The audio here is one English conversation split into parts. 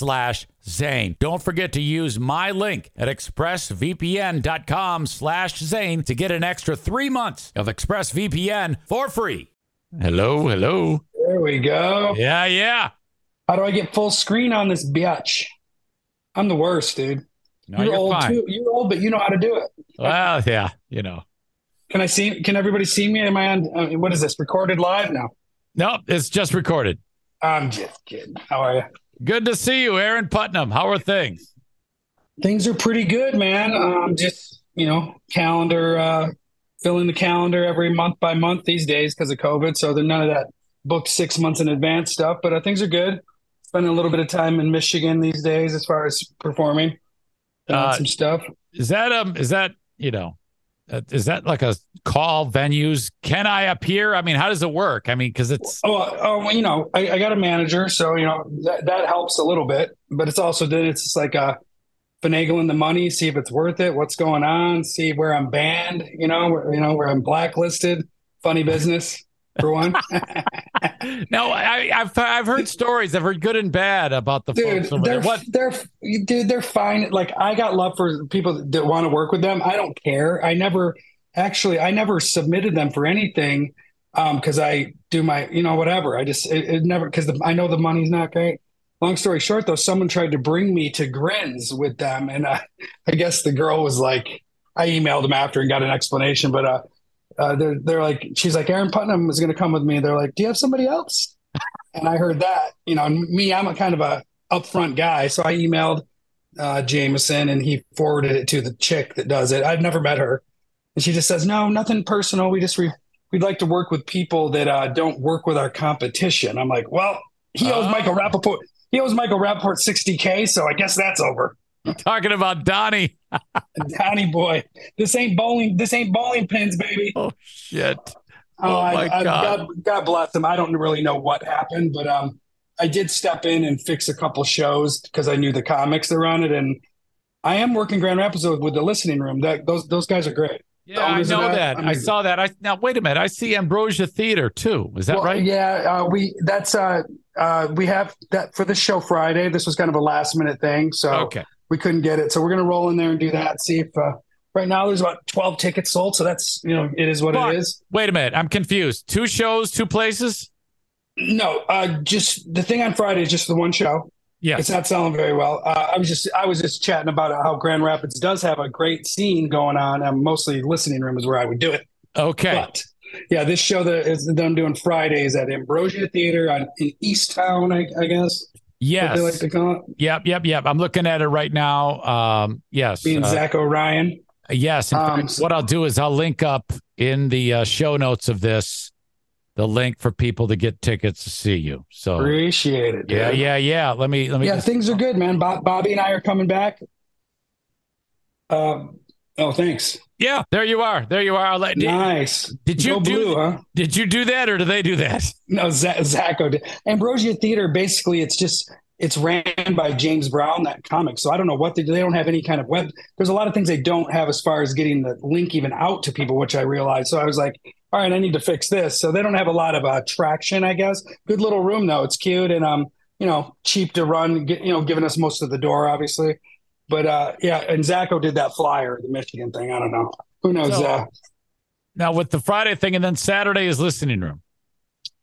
slash Zane. Don't forget to use my link at expressvpn.com slash Zane to get an extra three months of ExpressVPN for free. Hello, hello. There we go. Yeah, yeah. How do I get full screen on this bitch? I'm the worst, dude. No, you're, you're old fine. too. You're old, but you know how to do it. Well, yeah, you know. Can I see? Can everybody see me? Am I on? Uh, what is this? Recorded live now? Nope, it's just recorded. I'm just kidding. How are you? Good to see you, Aaron Putnam. How are things? Things are pretty good, man. Um, just you know, calendar, uh, filling the calendar every month by month these days because of COVID. So there's none of that booked six months in advance stuff. But uh, things are good. Spending a little bit of time in Michigan these days as far as performing uh, some stuff. Is that um? Is that you know? Uh, is that like a call venues? Can I appear? I mean, how does it work? I mean, because it's Oh, uh, oh, you know, I, I got a manager, so you know that that helps a little bit. But it's also then it's just like a finagling the money, see if it's worth it, what's going on, see where I'm banned, you know, where, you know where I'm blacklisted. Funny business for one, no. I, I've I've heard stories. I've heard good and bad about the dude. folks over there. They're What? they're dude, they're fine. Like I got love for people that want to work with them. I don't care. I never actually I never submitted them for anything um because I do my you know whatever. I just it, it never because I know the money's not great. Long story short, though, someone tried to bring me to Grins with them, and I, I guess the girl was like, I emailed him after and got an explanation, but uh, uh they're they're like, she's like, Aaron Putnam is going to come with me. They're like, do you have somebody else? And I heard that, you know, and me, I'm a kind of a upfront guy, so I emailed uh, Jameson, and he forwarded it to the chick that does it. I've never met her, and she just says, no, nothing personal. We just re- we'd like to work with people that uh, don't work with our competition. I'm like, well, he owes Oh. Michael Rappaport. He owes Michael Rappaport 60k, so I guess that's over. Talking about Donnie. Donnie boy, this ain't bowling. This ain't bowling pins, baby. Oh shit. Oh, Oh, my I, I, God. God. God bless him. I don't really know what happened, but um, I did step in and fix a couple shows because I knew the comics that run it, and I am working Grand Rapids with the listening room. That those those guys are great. Yeah, I know that, I saw that. I now wait a minute. I see Ambrosia Theater too. Is that Well, right? Yeah, uh, we that's uh, uh, we have that for the show Friday. This was kind of a last minute thing, so Okay. We couldn't get it. So we're gonna roll in there and do that. See if uh, right now there's about twelve tickets sold. So that's you know it is what Fuck. it is. Wait a minute. I'm confused. Two shows, two places. No, uh, just the thing on Friday is just the one show. Yeah. It's not selling very well. Uh, I was just I was just chatting about how Grand Rapids does have a great scene going on, and mostly listening room is where I would do it. Okay. But yeah, this show that is that I'm doing Fridays at Ambrosia Theater on in East Town, I, I guess. Yes. they like to call it. Yep. Yep. Yep. I'm looking at it right now. Um. Yes. Me and uh, Zach O'Ryan. Yes. Um, fact, what I'll do is I'll link up in the uh, show notes of this the link for people to get tickets to see you. So Appreciate it. oh. yeah, yeah, yeah. Let me let me. Yeah, just- things are good, man. Bob, Bobby and I are coming back. Um, oh, thanks. yeah. There you are. There you are. Let, did, Nice. did you Go do? blue, huh? Did you do that or do they do that? No, Zach, Zacho did. Ambrosia Theater, basically, it's just it's ran by James Brown, that comic. So I don't know what they do. They don't have any kind of web. There's a lot of things they don't have as far as getting the link even out to people, which I realized. So I was like, all right, I need to fix this. So they don't have a lot of uh, traction, I guess. Good little room though. It's cute and um, you know, cheap to run. Get, you know, giving us most of the door, obviously. But uh, yeah, and Zacho did that flyer, the Michigan thing. I don't know. Who knows? So, uh, now with the Friday thing, and then Saturday is listening room.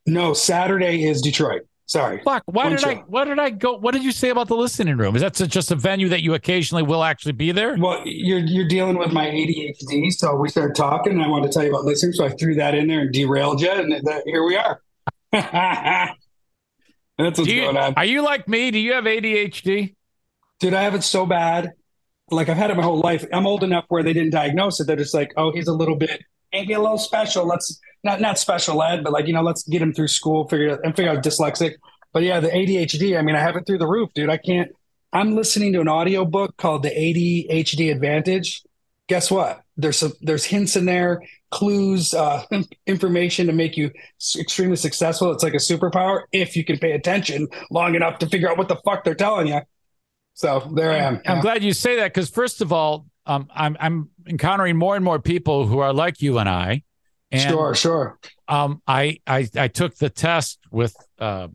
No, Saturday is Detroit. Sorry. Fuck. Why One did show. I? Why did I go? What did you say about the listening room? Is that just a venue that you occasionally will actually be there? Well, you're you're dealing with my ADHD, so we started talking, and I wanted to tell you about listening, so I threw that in there and derailed you, and that, here we are. That's what's you, going on. Are you like me? Do you have ADHD? Dude, I have it so bad. Like I've had it my whole life. I'm old enough where they didn't diagnose it. They're just like, oh, he's a little bit, maybe a little special. Let's not not special ed, but like you know, let's get him through school, figure and figure out dyslexic. But yeah, the ADHD. I mean, I have it through the roof, dude. I can't. I'm listening to an audio book called The ADHD Advantage. Guess what? There's some there's hints in there, clues, uh, information to make you extremely successful. It's like a superpower if you can pay attention long enough to figure out what the fuck they're telling you. So there I am. I'm glad you say that because first of all, um, I'm I'm encountering more and more people who are like you and I, and, sure, sure. Um, I, I I took the test with uh,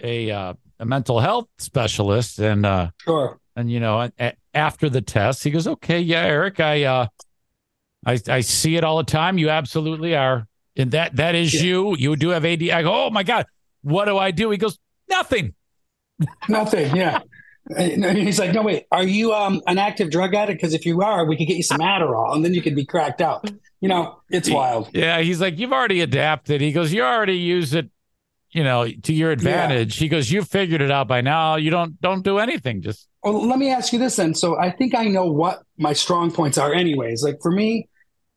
a uh, a mental health specialist, and uh, sure. And you know, a, after the test, he goes, "Okay, yeah, Eric, I uh, I I see it all the time. You absolutely are, and that that is yeah. you. You do have AD." I go, "Oh my god, what do I do?" He goes, "Nothing." Nothing. Yeah. And he's like, no, wait, are you um, an active drug addict? Because if you are, we could get you some Adderall and then you could be cracked out. You know, it's wild. Yeah. He's like, you've already adapted. He goes, you already use it, you know, to your advantage. Yeah. He goes, you figured it out by now. You don't, don't do anything. Just. Well, let me ask you this then. So I think I know what my strong points are anyways. Like for me,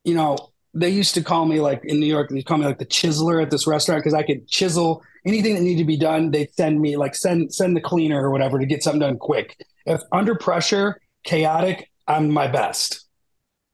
you know, they used to call me like in New York, they call me like the chiseler at this restaurant because I could chisel anything that needed to be done. They'd send me like send send the cleaner or whatever to get something done quick. If under pressure, chaotic, I'm my best.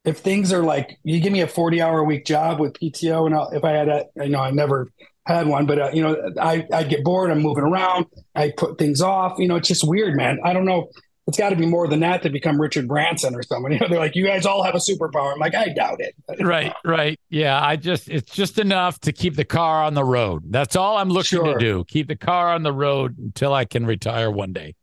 If things are like you give me a 40 hour a week job with PTO, and I'll, if I had a, you know I never had one, but uh, you know I I get bored. I'm moving around. I put things off. You know, it's just weird, man. I don't know it's got to be more than that to become Richard Branson or someone. You know, they're like, you guys all have a superpower. I'm like, I doubt it. right, right. Yeah, I just it's just enough to keep the car on the road. That's all I'm looking sure. to do. Keep the car on the road until I can retire one day.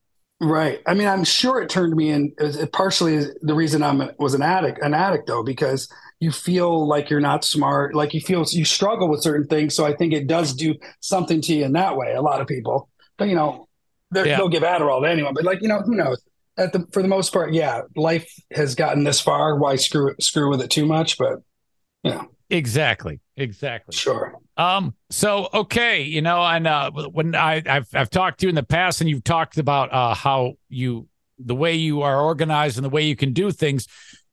Right. I mean, I'm sure it turned me in. It partially the reason I'm was an addict, an addict though, because you feel like you're not smart, like you feel you struggle with certain things. So I think it does do something to you in that way. A lot of people, but you know, yeah. they'll give Adderall to anyone, but like you know, who knows? At the for the most part, yeah, life has gotten this far. Why screw screw with it too much? But yeah, exactly, exactly. Sure. Um. So okay, you know, and uh, when I I've I've talked to you in the past, and you've talked about uh how you the way you are organized and the way you can do things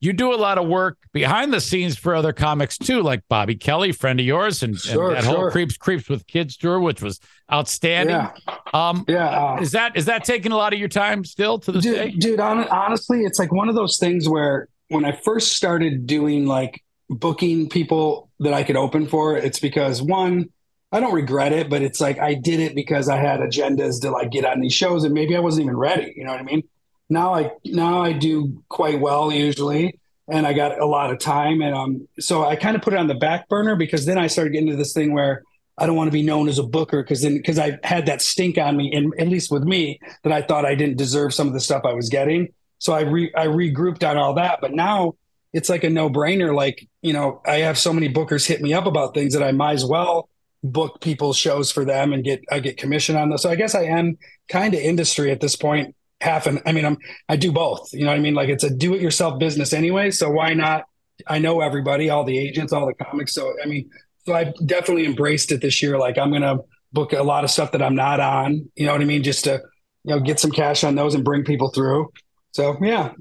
you do a lot of work behind the scenes for other comics too, like Bobby Kelly, friend of yours, and, sure, and that sure. whole creeps creeps with kids tour, which was outstanding. Yeah. Um, yeah. Uh, is that is that taking a lot of your time still to this dude, day? Dude, honestly, it's like one of those things where when I first started doing like booking people that I could open for, it's because one, I don't regret it, but it's like I did it because I had agendas to like get on these shows, and maybe I wasn't even ready. You know what I mean? now I now I do quite well usually, and I got a lot of time, and um, so I kind of put it on the back burner because then I started getting into this thing where I don't want to be known as a booker because then because I had that stink on me, and at least with me, that I thought I didn't deserve some of the stuff I was getting. So I re I regrouped on all that, but now it's like a no brainer. Like you know, I have so many bookers hit me up about things that I might as well book people's shows for them and get I get commission on those. So I guess I am kind of industry at this point half and I mean I'm I do both. You know what I mean? Like it's a do it yourself business anyway. So why not? I know everybody, all the agents, all the comics. So I mean, so I definitely embraced it this year. Like I'm gonna book a lot of stuff that I'm not on. You know what I mean? Just to you know get some cash on those and bring people through. So yeah,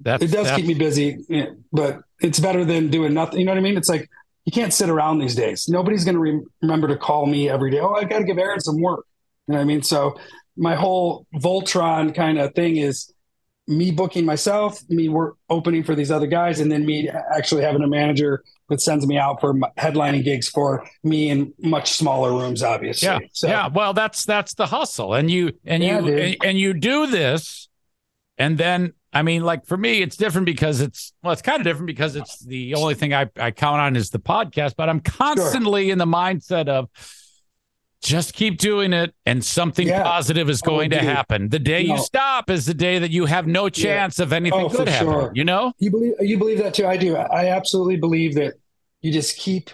that's, it does that's... keep me busy, but it's better than doing nothing. You know what I mean? It's like you can't sit around these days. Nobody's going to re- remember to call me every day. Oh, I got to give Aaron some work. You know what I mean? So my whole Voltron kind of thing is me booking myself, me work opening for these other guys, and then me actually having a manager that sends me out for headlining gigs for me in much smaller rooms, obviously. Yeah, so, yeah. Well, that's that's the hustle, and you and yeah, you and, and you do this, and then I mean, like for me, it's different because it's well, it's kind of different because it's the only thing I I count on is the podcast, but I'm constantly sure. in the mindset of just keep doing it and something yeah. positive is going to happen. The day no. you stop is the day that you have no chance yeah. of anything oh, good happening. Sure. You know? You believe you believe that too. I do. I absolutely believe that you just keep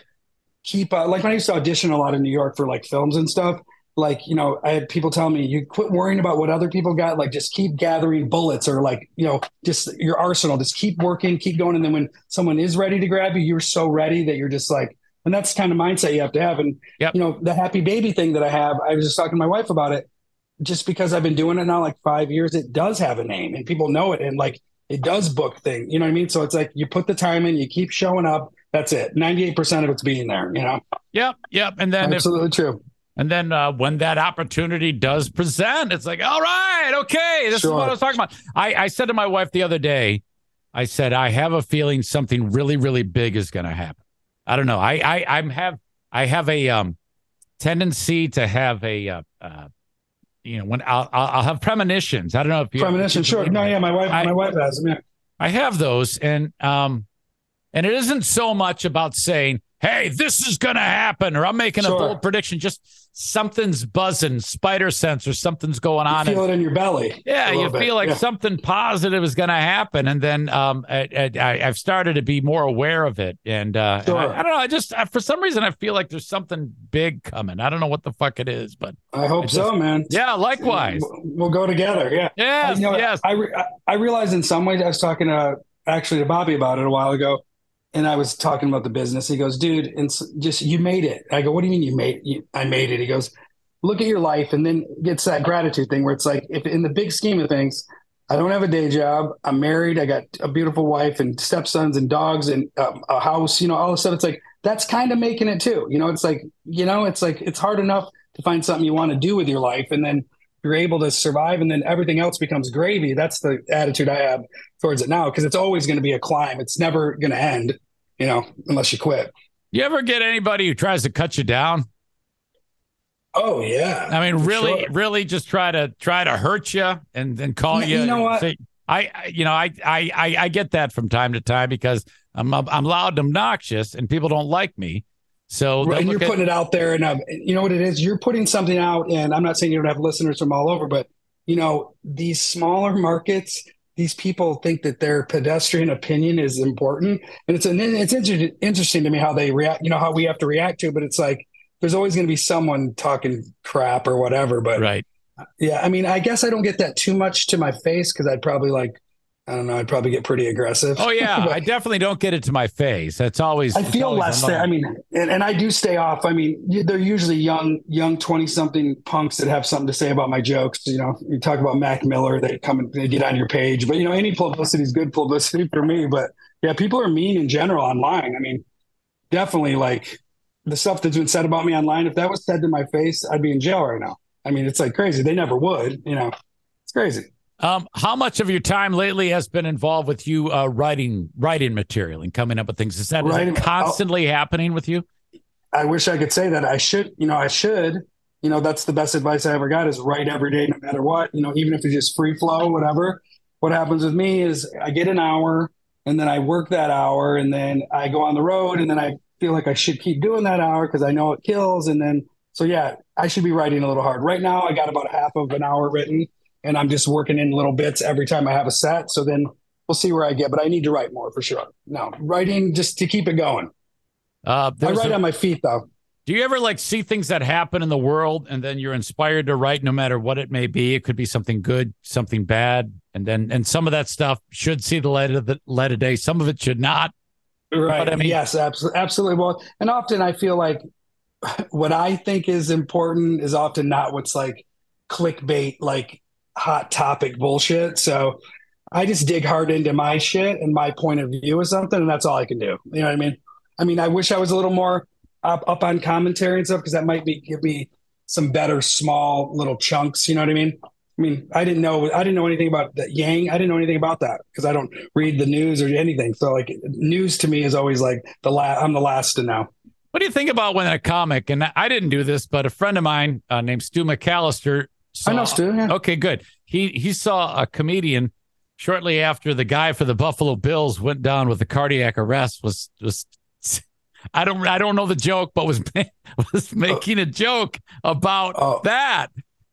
keep uh, like when I used to audition a lot in New York for like films and stuff, like, you know, I had people tell me you quit worrying about what other people got, like just keep gathering bullets or like, you know, just your arsenal, just keep working, keep going. And then when someone is ready to grab you, you're so ready that you're just like, and that's the kind of mindset you have to have. And yep. you know, the happy baby thing that I have, I was just talking to my wife about it. Just because I've been doing it now like five years, it does have a name and people know it. And like it does book thing. You know what I mean? So it's like you put the time in, you keep showing up. That's it. 98% of it's being there, you know? Yep. Yep. And then absolutely if, true. And then uh, when that opportunity does present, it's like, all right, okay, this sure. is what I was talking about. I, I said to my wife the other day, I said, I have a feeling something really, really big is going to happen. I don't know. I I I'm have I have a um tendency to have a uh, uh you know when I'll I'll have premonitions. I don't know if you premonitions. Sure. No, yeah, my wife I, my wife has them. Yeah. I have those, and um, and it isn't so much about saying, "Hey, this is going to happen," or "I'm making sure. a bold prediction." Just something's buzzing, spider sense, or something's going on. You feel and, it in your belly. Yeah, you bit. feel like yeah. something positive is going to happen, and then um, I, have started to be more aware of it. And, uh, sure. and I, I, don't know. I just I, for some reason I feel like there's something big coming. I don't know what the fuck it is, but I hope just, so, man. Yeah, likewise. We'll go together. Yeah. Yes. you know, yes. I re- I realized in some ways I was talking to actually to Bobby about it a while ago and I was talking about the business. He goes, dude, and just you made it. I go, what do you mean you made? You, I made it. He goes, look at your life and then gets that gratitude thing where it's like if in the big scheme of things i don't have a day job i'm married i got a beautiful wife and stepsons and dogs and um, a house you know all of a sudden it's like that's kind of making it too you know it's like you know it's like it's hard enough to find something you want to do with your life and then you're able to survive and then everything else becomes gravy that's the attitude i have towards it now because it's always going to be a climb it's never going to end you know unless you quit you ever get anybody who tries to cut you down Oh yeah. I mean, really, sure. really, just try to try to hurt you and then call you. You know what? Say, I, you know, I, I, I, I get that from time to time because I'm, I'm loud and obnoxious, and people don't like me. So and you're at, putting it out there, and um, you know what it is. You're putting something out, and I'm not saying you don't have listeners from all over, but you know these smaller markets. These people think that their pedestrian opinion is important, and it's an, it's inter- interesting to me how they react. You know how we have to react to, it, but it's like there's always going to be someone talking crap or whatever. But right. Yeah. I mean, I guess I don't get that too much to my face because I'd probably like, I don't know. I'd probably get pretty aggressive. Oh yeah, I definitely don't get it to my face. That's always. I feel always less. I mean, and, and, I do stay off. I mean, they're usually young, young twenty something punks that have something to say about my jokes. You know, you talk about Mac Miller, they come and they get on your page. But you know, any publicity is good publicity for me. But yeah, people are mean in general online. I mean, definitely like the stuff that's been said about me online, if that was said to my face, I'd be in jail right now. I mean, it's like crazy. They never would, you know. It's crazy. Um, how much of your time lately has been involved with you uh, writing writing material and coming up with things? Is that, writing, is that constantly I'll, happening with you? I wish I could say that. I should, you know, I should. You know, that's the best advice I ever got is write every day, no matter what. You know, even if it's just free flow, whatever. What happens with me is I get an hour and then I work that hour and then I go on the road and then I feel like I should keep doing that hour because I know it kills. And then, so yeah, I should be writing a little hard. Right now, I got about half of an hour written and I'm just working in little bits every time I have a set. So then we'll see where I get, but I need to write more for sure. No, writing just to keep it going. Uh, I write a, on my feet though. Do you ever like see things that happen in the world and then you're inspired to write no matter what it may be? It could be something good, something bad, and then and some of that stuff should see the light of the light of day. Some of it should not. Right. I mean? Yes, absolutely. Absolutely. Well, and often I feel like what I think is important is often not what's like clickbait, like hot topic bullshit. So I just dig hard into my shit and my point of view of something, and that's all I can do. You know what I mean? I mean, I wish I was a little more up, up on commentary and stuff because that might be give me some better small little chunks. You know what I mean? I mean, I didn't know I didn't know anything about that Yang. I didn't know anything about that because I don't read the news or anything. So like news to me is always like the last. I'm the last to know. What do you think about when a comic and I didn't do this, but a friend of mine uh, named Stu McAllister. Saw, I know Stu. Yeah. Okay, good. He he saw a comedian shortly after the guy for the Buffalo Bills went down with a cardiac arrest. Was was I don't I don't know the joke, but was was oh. making a joke about oh. that.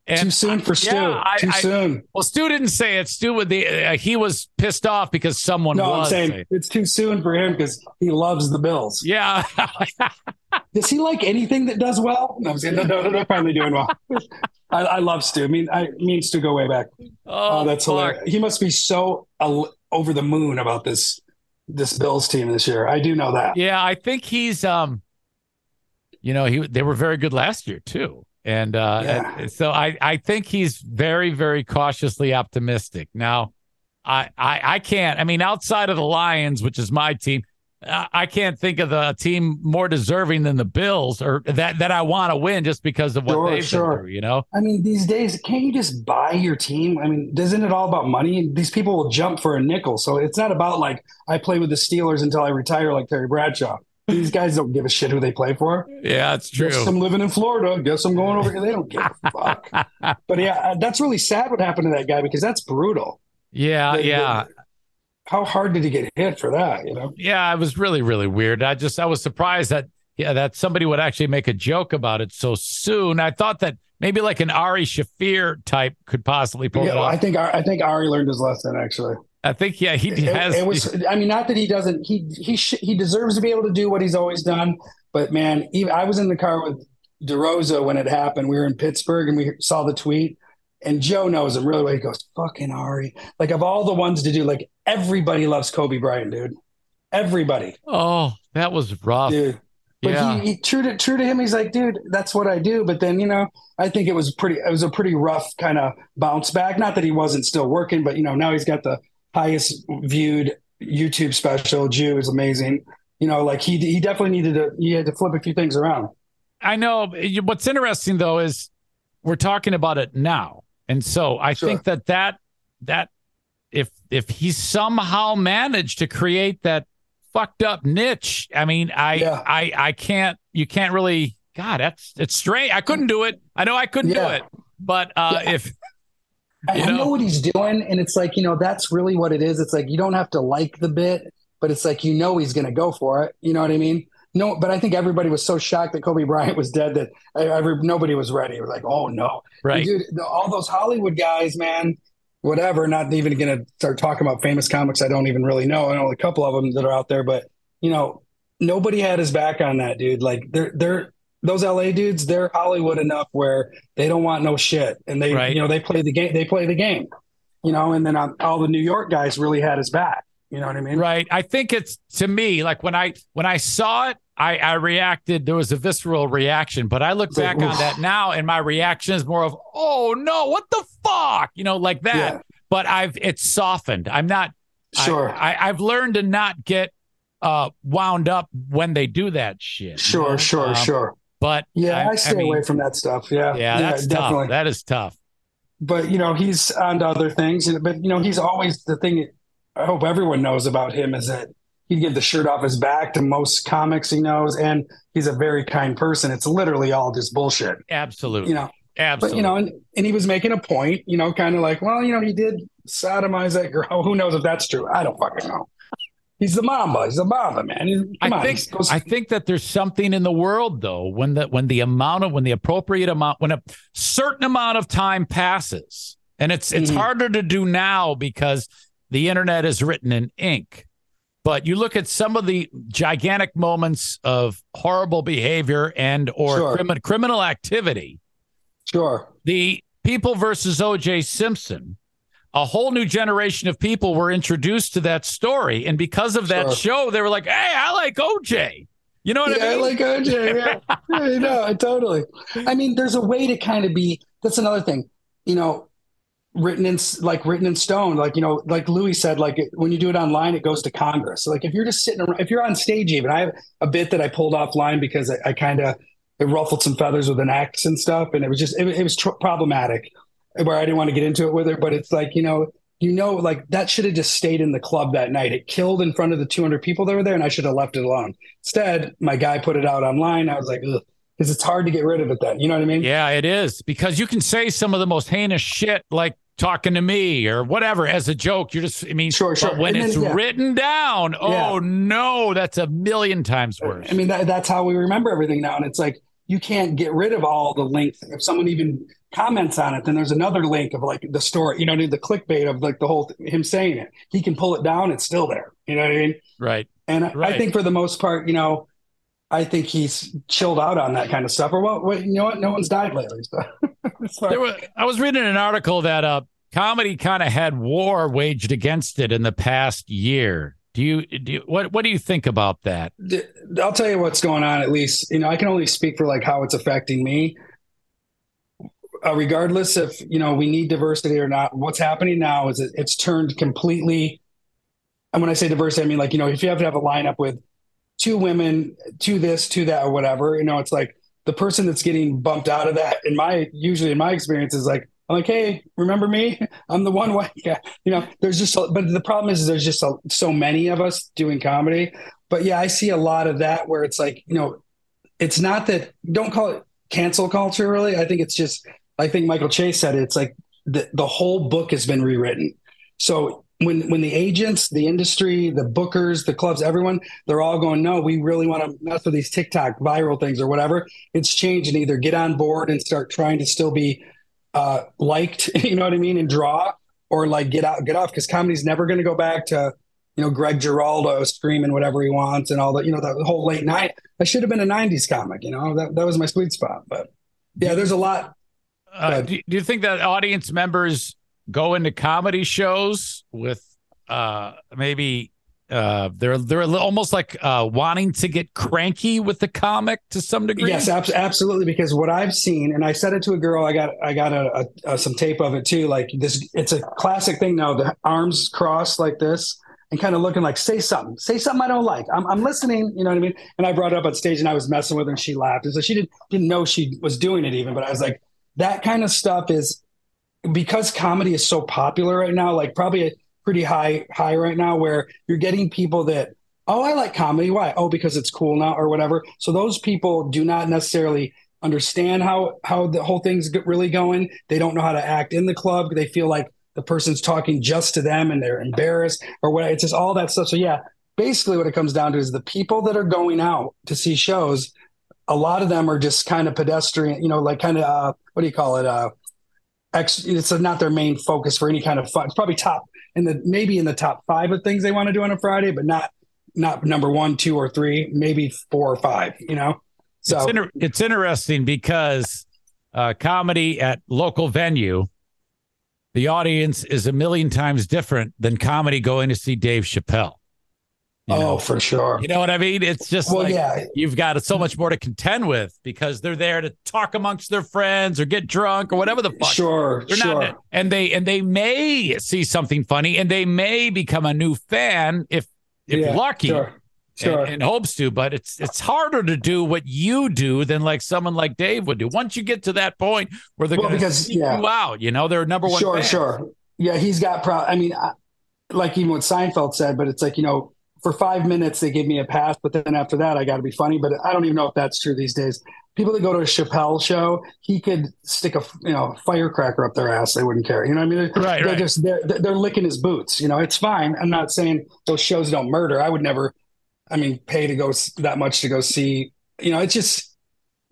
And Too soon for Stu. Yeah, Too I, soon. well, Stu didn't say it. Stu with the uh, he was pissed off because someone. No, I'm saying, saying it's too soon for him because he loves the Bills. Yeah. does he like anything that does well? No, I'm saying no, no, they're finally doing well. I, I, love Stu. I mean, I mean Stu go way back. Oh, uh, that's fuck. hilarious. He must be so uh, over the moon about this this Bills team this year. I do know that. Yeah, I think he's um. You know, he they were very good last year too. And uh, yeah. so I, I think he's very, very cautiously optimistic. Now, I, I, I can't. I mean, outside of the Lions, which is my team, I can't think of a team more deserving than the Bills, or that that I want to win just because of what sure, they've sure. through. You know, I mean, these days, can't you just buy your team? I mean, isn't it all about money? These people will jump for a nickel, so it's not about like I play with the Steelers until I retire, like Terry Bradshaw. These guys don't give a shit who they play for. Yeah, it's true. Guess I'm living in Florida. Guess I'm going over here. They don't give a fuck. but yeah, uh, that's really sad what happened to that guy because that's brutal. Yeah, they, yeah. They, how hard did he get hit for that? You know? Yeah, it was really, really weird. I just I was surprised that yeah that somebody would actually make a joke about it so soon. I thought that maybe like an Ari Shaffir type could possibly pull yeah, it off. I think I think Ari learned his lesson actually. I think yeah, he has. It, it was. I mean, not that he doesn't. He he sh- he deserves to be able to do what he's always done. But man, even I was in the car with DeRosa when it happened. We were in Pittsburgh and we saw the tweet. And Joe knows him really well. He goes, "Fucking Ari!" Like of all the ones to do, like everybody loves Kobe Bryant, dude. Everybody. Oh, that was rough, dude. But yeah. he, he, true to true to him, he's like, dude, that's what I do. But then, you know, I think it was pretty. It was a pretty rough kind of bounce back. Not that he wasn't still working, but you know, now he's got the highest viewed YouTube special. Jew is amazing. You know, like he he definitely needed to he had to flip a few things around. I know. What's interesting though is we're talking about it now, and so I sure. think that that that if if he somehow managed to create that fucked up niche, I mean, I yeah. I I can't. You can't really. God, that's it's strange. I couldn't do it. I know I couldn't yeah. do it. But uh, yeah. if I, know? I know what he's doing, and it's like you know that's really what it is. It's like you don't have to like the bit, but it's like you know he's going to go for it. You know what I mean? No, but I think everybody was so shocked that Kobe Bryant was dead that every, nobody was ready. It was like, oh no, right? dude, all those Hollywood guys, man, whatever. Not even going to start talking about famous comics I don't even really know. I know a couple of them that are out there, but you know, nobody had his back on that dude. Like they're they're those LA dudes, they're Hollywood enough where they don't want no shit, and they, right. you know, they play the game. They play the game, you know. And then all the New York guys really had his back. You know what I mean? Right. I think it's to me like when I when I saw it, I I reacted. There was a visceral reaction, but I look back on that now, and my reaction is more of, "Oh no, what the fuck," you know, like that. Yeah. But I've it's softened. I'm not sure. I, I, I've learned to not get uh wound up when they do that shit. Sure, you know? sure, um, sure. But yeah, I, I stay I mean, away from that stuff. Yeah, yeah, that's yeah, tough. That is tough. But you know, he's on to other things. But you know, he's always the thing. I hope everyone knows about him is that he'd give the shirt off his back to most comics he knows, and he's a very kind person. It's literally all just bullshit. Absolutely. You know. Absolutely. But you know, and, and he was making a point. You know, kind of like, well, you know, he did sodomize that girl. Who knows if that's true? I don't fucking know. He's the Mamba. He's the Mamba, man. He's, I think goes- I think that there's something in the world though when the when the amount of when the appropriate amount when a certain amount of time passes, and it's it's mm-hmm. harder to do now because the internet is written in ink. But you look at some of the gigantic moments of horrible behavior and or sure. crim- criminal activity. Sure. The people versus O.J. Simpson a whole new generation of people were introduced to that story. And because of that sure. show, they were like, hey, I like OJ. You know what yeah, I mean? I like OJ. Yeah. yeah, no, totally. I mean, there's a way to kind of be, that's another thing, you know, written in like written in stone. Like, you know, like Louis said, like when you do it online, it goes to Congress. So like if you're just sitting around, if you're on stage, even I have a bit that I pulled offline because I, I kind of, it ruffled some feathers with an X and stuff. And it was just, it, it was tr- problematic where I didn't want to get into it with her, but it's like, you know, you know, like that should have just stayed in the club that night. It killed in front of the 200 people that were there, and I should have left it alone. Instead, my guy put it out online. I was like, because it's hard to get rid of it then. You know what I mean? Yeah, it is because you can say some of the most heinous shit, like talking to me or whatever as a joke. You're just, I mean, sure, sure. when And it's yeah. written down, oh Yeah. no, that's a million times worse. I mean, that, that's how we remember everything now. And it's like, you can't get rid of all the links. If someone even comments on it, then there's another link of like the story, you know, the clickbait of like the whole, him saying it. He can pull it down. It's still there. You know what I mean? right. And I, Right. I think for the most part, you know, I think he's chilled out on that kind of stuff. Or well, well you know what? No one's died lately. So. There was, I was reading an article that uh, comedy kind of had war waged against it in the past year. Do you, do you what what do you think about that? I'll tell you what's going on. At least you know I can only speak for like how it's affecting me. Uh, regardless if you know we need diversity or not, what's happening now is it, it's turned completely. And when I say diversity, I mean like you know if you have to have a lineup with two women, two this, two that, or whatever, you know it's like the person that's getting bumped out of that. In my usually in my experience is like I'm like, hey, remember me? I'm the one white guy. You know, there's just, a, but the problem is, there's just a, so many of us doing comedy. But yeah, I see a lot of that where it's like, you know, it's not that don't call it cancel culture. Really, I think it's just. I think Michael Chase said it, it's like the the whole book has been rewritten. So when when the agents, the industry, the bookers, the clubs, everyone, they're all going, no, we really want to mess with these TikTok viral things or whatever. It's changed and either get on board and start trying to still be uh, liked, you know what I mean, and draw, or like get out, get off, because comedy's never going to go back to, you know, Greg Giraldo screaming whatever he wants and all that, you know, that whole late night. I should have been a '90s comic, you know, that that was my sweet spot. But yeah, there's a lot. Uh, do, do you think that audience members go into comedy shows with uh, maybe uh, they're they're a little, almost like uh, wanting to get cranky with the comic to some degree? Yes, abs- absolutely. Because what I've seen, and I said it to a girl, I got I got a, a, a some tape of it too. Like this, it's a classic thing now. The arms crossed like this, and kind of looking like, say something, say something I don't like. I'm, I'm listening. You know what I mean? And I brought it up on stage, and I was messing with her, and she laughed, and so she didn't didn't know she was doing it even. But I was like, that kind of stuff is because comedy is so popular right now. Like probably a pretty high high right now, where you're getting people that oh, I like comedy. Why? Oh, because it's cool now or whatever. So those people do not necessarily understand how how the whole thing's really going. They don't know how to act in the club. They feel like the person's talking just to them and they're embarrassed or what. It's just all that stuff. So yeah, basically what it comes down to is the people that are going out to see shows. A lot of them are just kind of pedestrian, you know, like kind of uh, what do you call it? Uh, ex- it's not their main focus for any kind of fun. It's probably top in the maybe in the top five of things they want to do on a Friday, but not not number one, two, or three, maybe four or five. You know, so it's, inter- it's interesting because uh, comedy at local venue, the audience is a million times different than comedy going to see Dave Chappelle. You oh, know, for sure. you know what I mean? It's just Well, like yeah. you've got so much more to contend with because they're there to talk amongst their friends or get drunk or whatever the fuck. Sure, They're sure. not, and they and they may see something funny, and they may become a new fan if if Yeah, lucky, Sure, sure. and, and hopes to. But it's it's harder to do what you do than like someone like Dave would do. Once you get to that point where they're Well, going to yeah. you out, you know, they're number one. Sure, fan. sure. Yeah, he's got pro. I mean, I, like even what Seinfeld said, but it's like you know, for five minutes they give me a pass, but then after that I got to be funny. But I don't even know if that's true these days. People that go to a Chappelle show, he could stick a you know firecracker up their ass; they wouldn't care. You know what I mean? They're, Right, they're right. just they're they're licking his boots. You know, it's fine. I'm not saying those shows don't murder. I would never. I mean, pay to go that much to go see. You know, it's just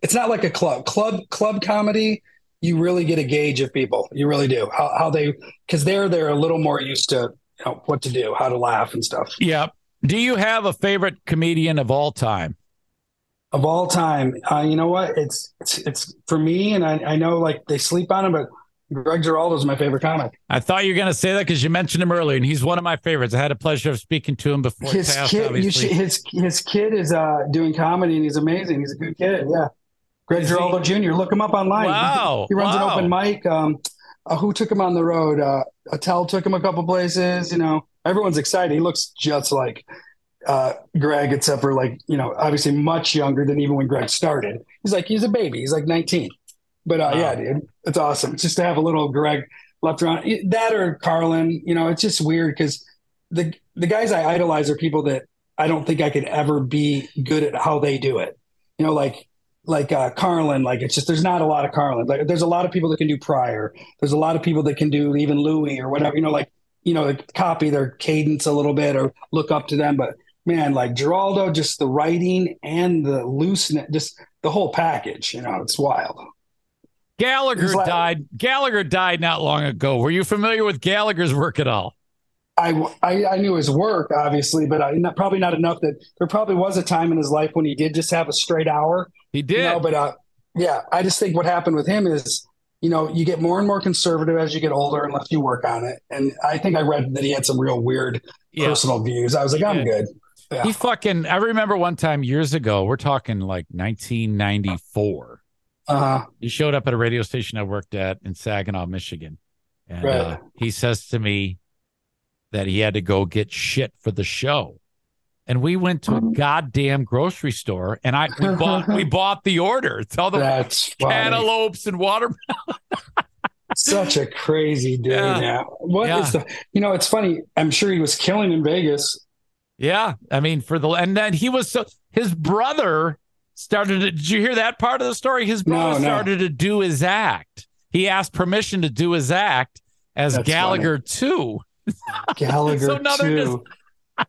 it's not like a club. Club club comedy. You really get a gauge of people. You really do. How, how they because they're they're a little more used to you know what to do, how to laugh and stuff. Yeah. Do you have a favorite comedian of all time? Of all time, uh, you know what? It's it's it's for me, and I, I know like they sleep on him, but Greg Giraldo is my favorite comic. I thought you were going to say that because you mentioned him earlier, and he's one of my favorites. I had a pleasure of speaking to him before. His passed, kid, you should, his his kid is uh, doing comedy, and he's amazing. He's a good kid. Yeah, Greg Is he? Giraldo Jr. Look him up online. Wow, he runs wow. an open mic. Um, uh, who took him on the road? Uh, Attell took him a couple places. You know, everyone's excited. He looks just like uh, Greg, except for like you know, obviously much younger than even when Greg started. He's like he's a baby. He's like 19. But uh, Wow. yeah, dude, it's awesome. Just to have a little Greg left around that or Carlin. You know, it's just weird because the the guys I idolize are people that I don't think I could ever be good at how they do it. You know, like like uh, Carlin. Like it's just there's not a lot of Carlin. Like there's a lot of people that can do Pryor. There's a lot of people that can do even Louis or whatever. You know, like you know, copy their cadence a little bit or look up to them. But man, like Giraldo, just the writing and the looseness, just the whole package. You know, it's wild. Gallagher He's like- died. Gallagher died not long ago. Were you familiar with Gallagher's work at all? I, I, I knew his work, obviously, but I, not, probably not enough that there probably was a time in his life when he did just have a straight hour. He did. You know, but uh, yeah, I just think what happened with him is, you know, you get more and more conservative as you get older unless you work on it. And I think I read that he had some real weird yeah. personal views. I was like, I'm good. Yeah. He fucking. I remember one time years ago. We're talking like 1994. Uh, He showed up at a radio station I worked at in Saginaw, Michigan, and Right. uh, he says to me that he had to go get shit for the show. And we went to a uh-huh. goddamn grocery store, and I we uh-huh. bought we bought the order. It's all the that's funny. cantaloupes and water. Such a crazy dude. Yeah. Yeah. What is Yeah. the, you know, it's funny. I'm sure he was killing in Vegas. Yeah, I mean for the and then he was so his brother started. To, did you hear that part of the story? His brother No, no. started to do his act. He asked permission to do his act as That's Gallagher too. Gallagher So now they're.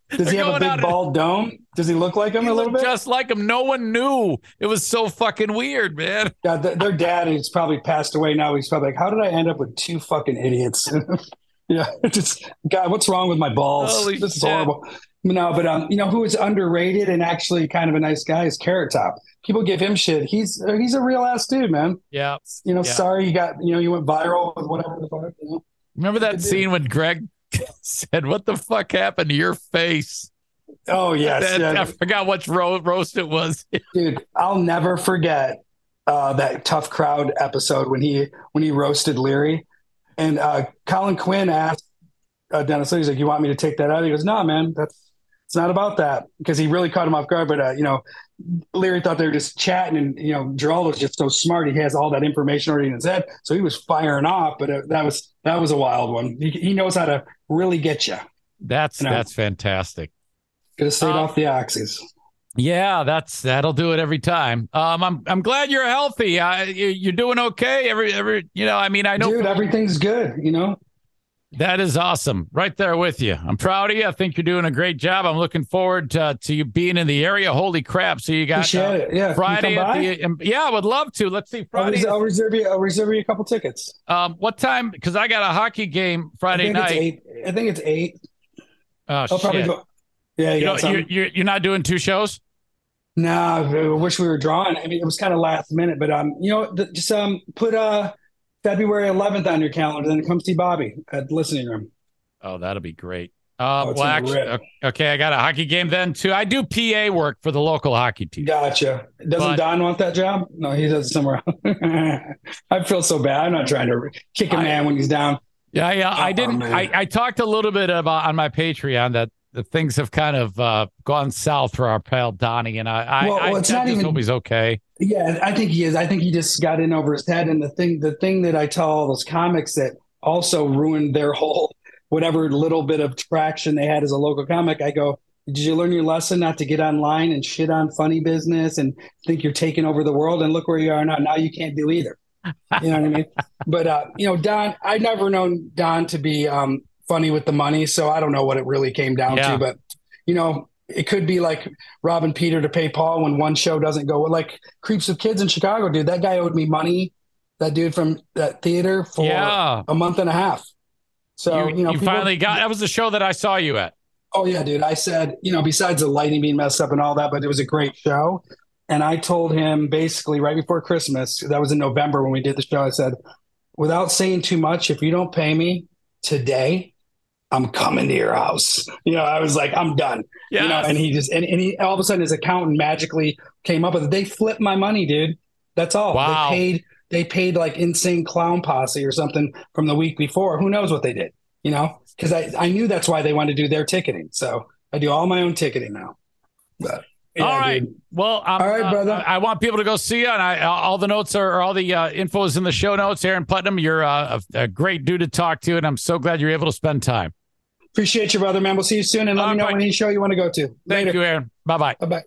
Does he have a big bald dome? Does he look like him a little bit? just like him. No one knew. It was so fucking weird, man. God, th- their dad is probably passed away now. He's probably like, how did I end up with two fucking idiots? yeah, just God, what's wrong with my balls? Holy this is horrible. No, but um, you know who is underrated and actually kind of a nice guy is Carrot Top. People give him shit. He's uh, he's a real ass dude, man. Yeah. You know, Yeah. sorry you got you know you went viral with whatever the fuck. You know? Remember that scene when Greg said, "What the fuck happened to your face?" Oh yes, That- yeah. I forgot which ro- roast it was. dude i'll never forget uh, that tough crowd episode when he when he roasted leary and uh, colin quinn asked uh, dennis Leary, he's like you want me to take that out he goes no man that's it's not about that because he really caught him off guard but uh, you know leary thought they were just chatting and you know Giraldo's just so smart he has all that information already in his head so he was firing off but uh, that was that was a wild one he, he knows how to really get you That's No. that's fantastic. could have stayed Uh, off the oxys Yeah, that's that'll do it every time. Um, I'm I'm glad you're healthy. I, you, you're doing okay. Every every you know, I mean, I know dude everything's good you know that is awesome. Right there with you. I'm proud of you. I think you're doing a great job. I'm looking forward to, to you being in the area. Holy crap! So you got uh, yeah Friday you the yeah, I would love to. Let's see I'll, Friday. res- I'll reserve you. I'll reserve you a couple tickets. Um, what time? Because I got a hockey game Friday I night. eight. I think it's eight. Oh I'll shit! probably go. Yeah, you yeah. know, you're, you're you're not doing two shows. Nah, I wish we were drawing. I mean, it was kind of last minute, but um, you know, just um, put uh February 11th on your calendar, then come see Bobby at the listening room. Oh, that'll be great. Um, Oh, well, actually, okay, I got a hockey game then too. I do PA work for the local hockey team. Gotcha. Doesn't But- Don want that job? No, he does it somewhere else. I feel so bad. I'm not trying to kick a I- man when he's down. Yeah, yeah. I Oh, didn't. man. I, I talked a little bit about on my Patreon that things have kind of uh, gone south for our pal Donnie, and I, I, Well, I, well, it's I not even- hope he's okay. Yeah, I think he is. I think he just got in over his head. And the thing, the thing that I tell all those comics that also ruined their whole whatever little bit of traction they had as a local comic, I go, did you learn your lesson not to get online and shit on funny business and think you're taking over the world? And look where you are now. Now you can't do either. You know what I mean? But uh, you know, Don, I've never known Don to be um, funny with the money, so I don't know what it really came down Yeah. to. But you know, it could be like robbing Peter to pay Paul when one show doesn't go. Like Creeps of Kids in Chicago, dude. That guy owed me money. That dude from that theater for yeah, a month and a half. So you, you, know, you people- finally got. That was the show that I saw you at. Oh yeah, dude. I said, you know, besides the lighting being messed up and all that, but it was a great show. And I told him basically right before Christmas, that was in November when we did the show. I said, without saying too much, if you don't pay me today, I'm coming to your house. You know, I was like, I'm done. Yeah, You know, and he just and, and he all of a sudden his accountant magically came up with it. They flipped my money, dude. That's all. Wow. They paid they paid like insane clown posse or something from the week before. Who knows what they did? You know? Because I, I knew that's why they wanted to do their ticketing. So I do all my own ticketing now. But Yeah, all right. dude. Well, um, All right, uh, brother. I want people to go see you, and I all the notes are or all the uh, info is in the show notes. Aaron Putnam, you're uh, a, a great dude to talk to, and I'm so glad you're able to spend time. Appreciate you, brother, man. We'll see you soon, and let All me know right. any show you want to go to. Thank Later. you, Aaron. Bye bye. Bye bye.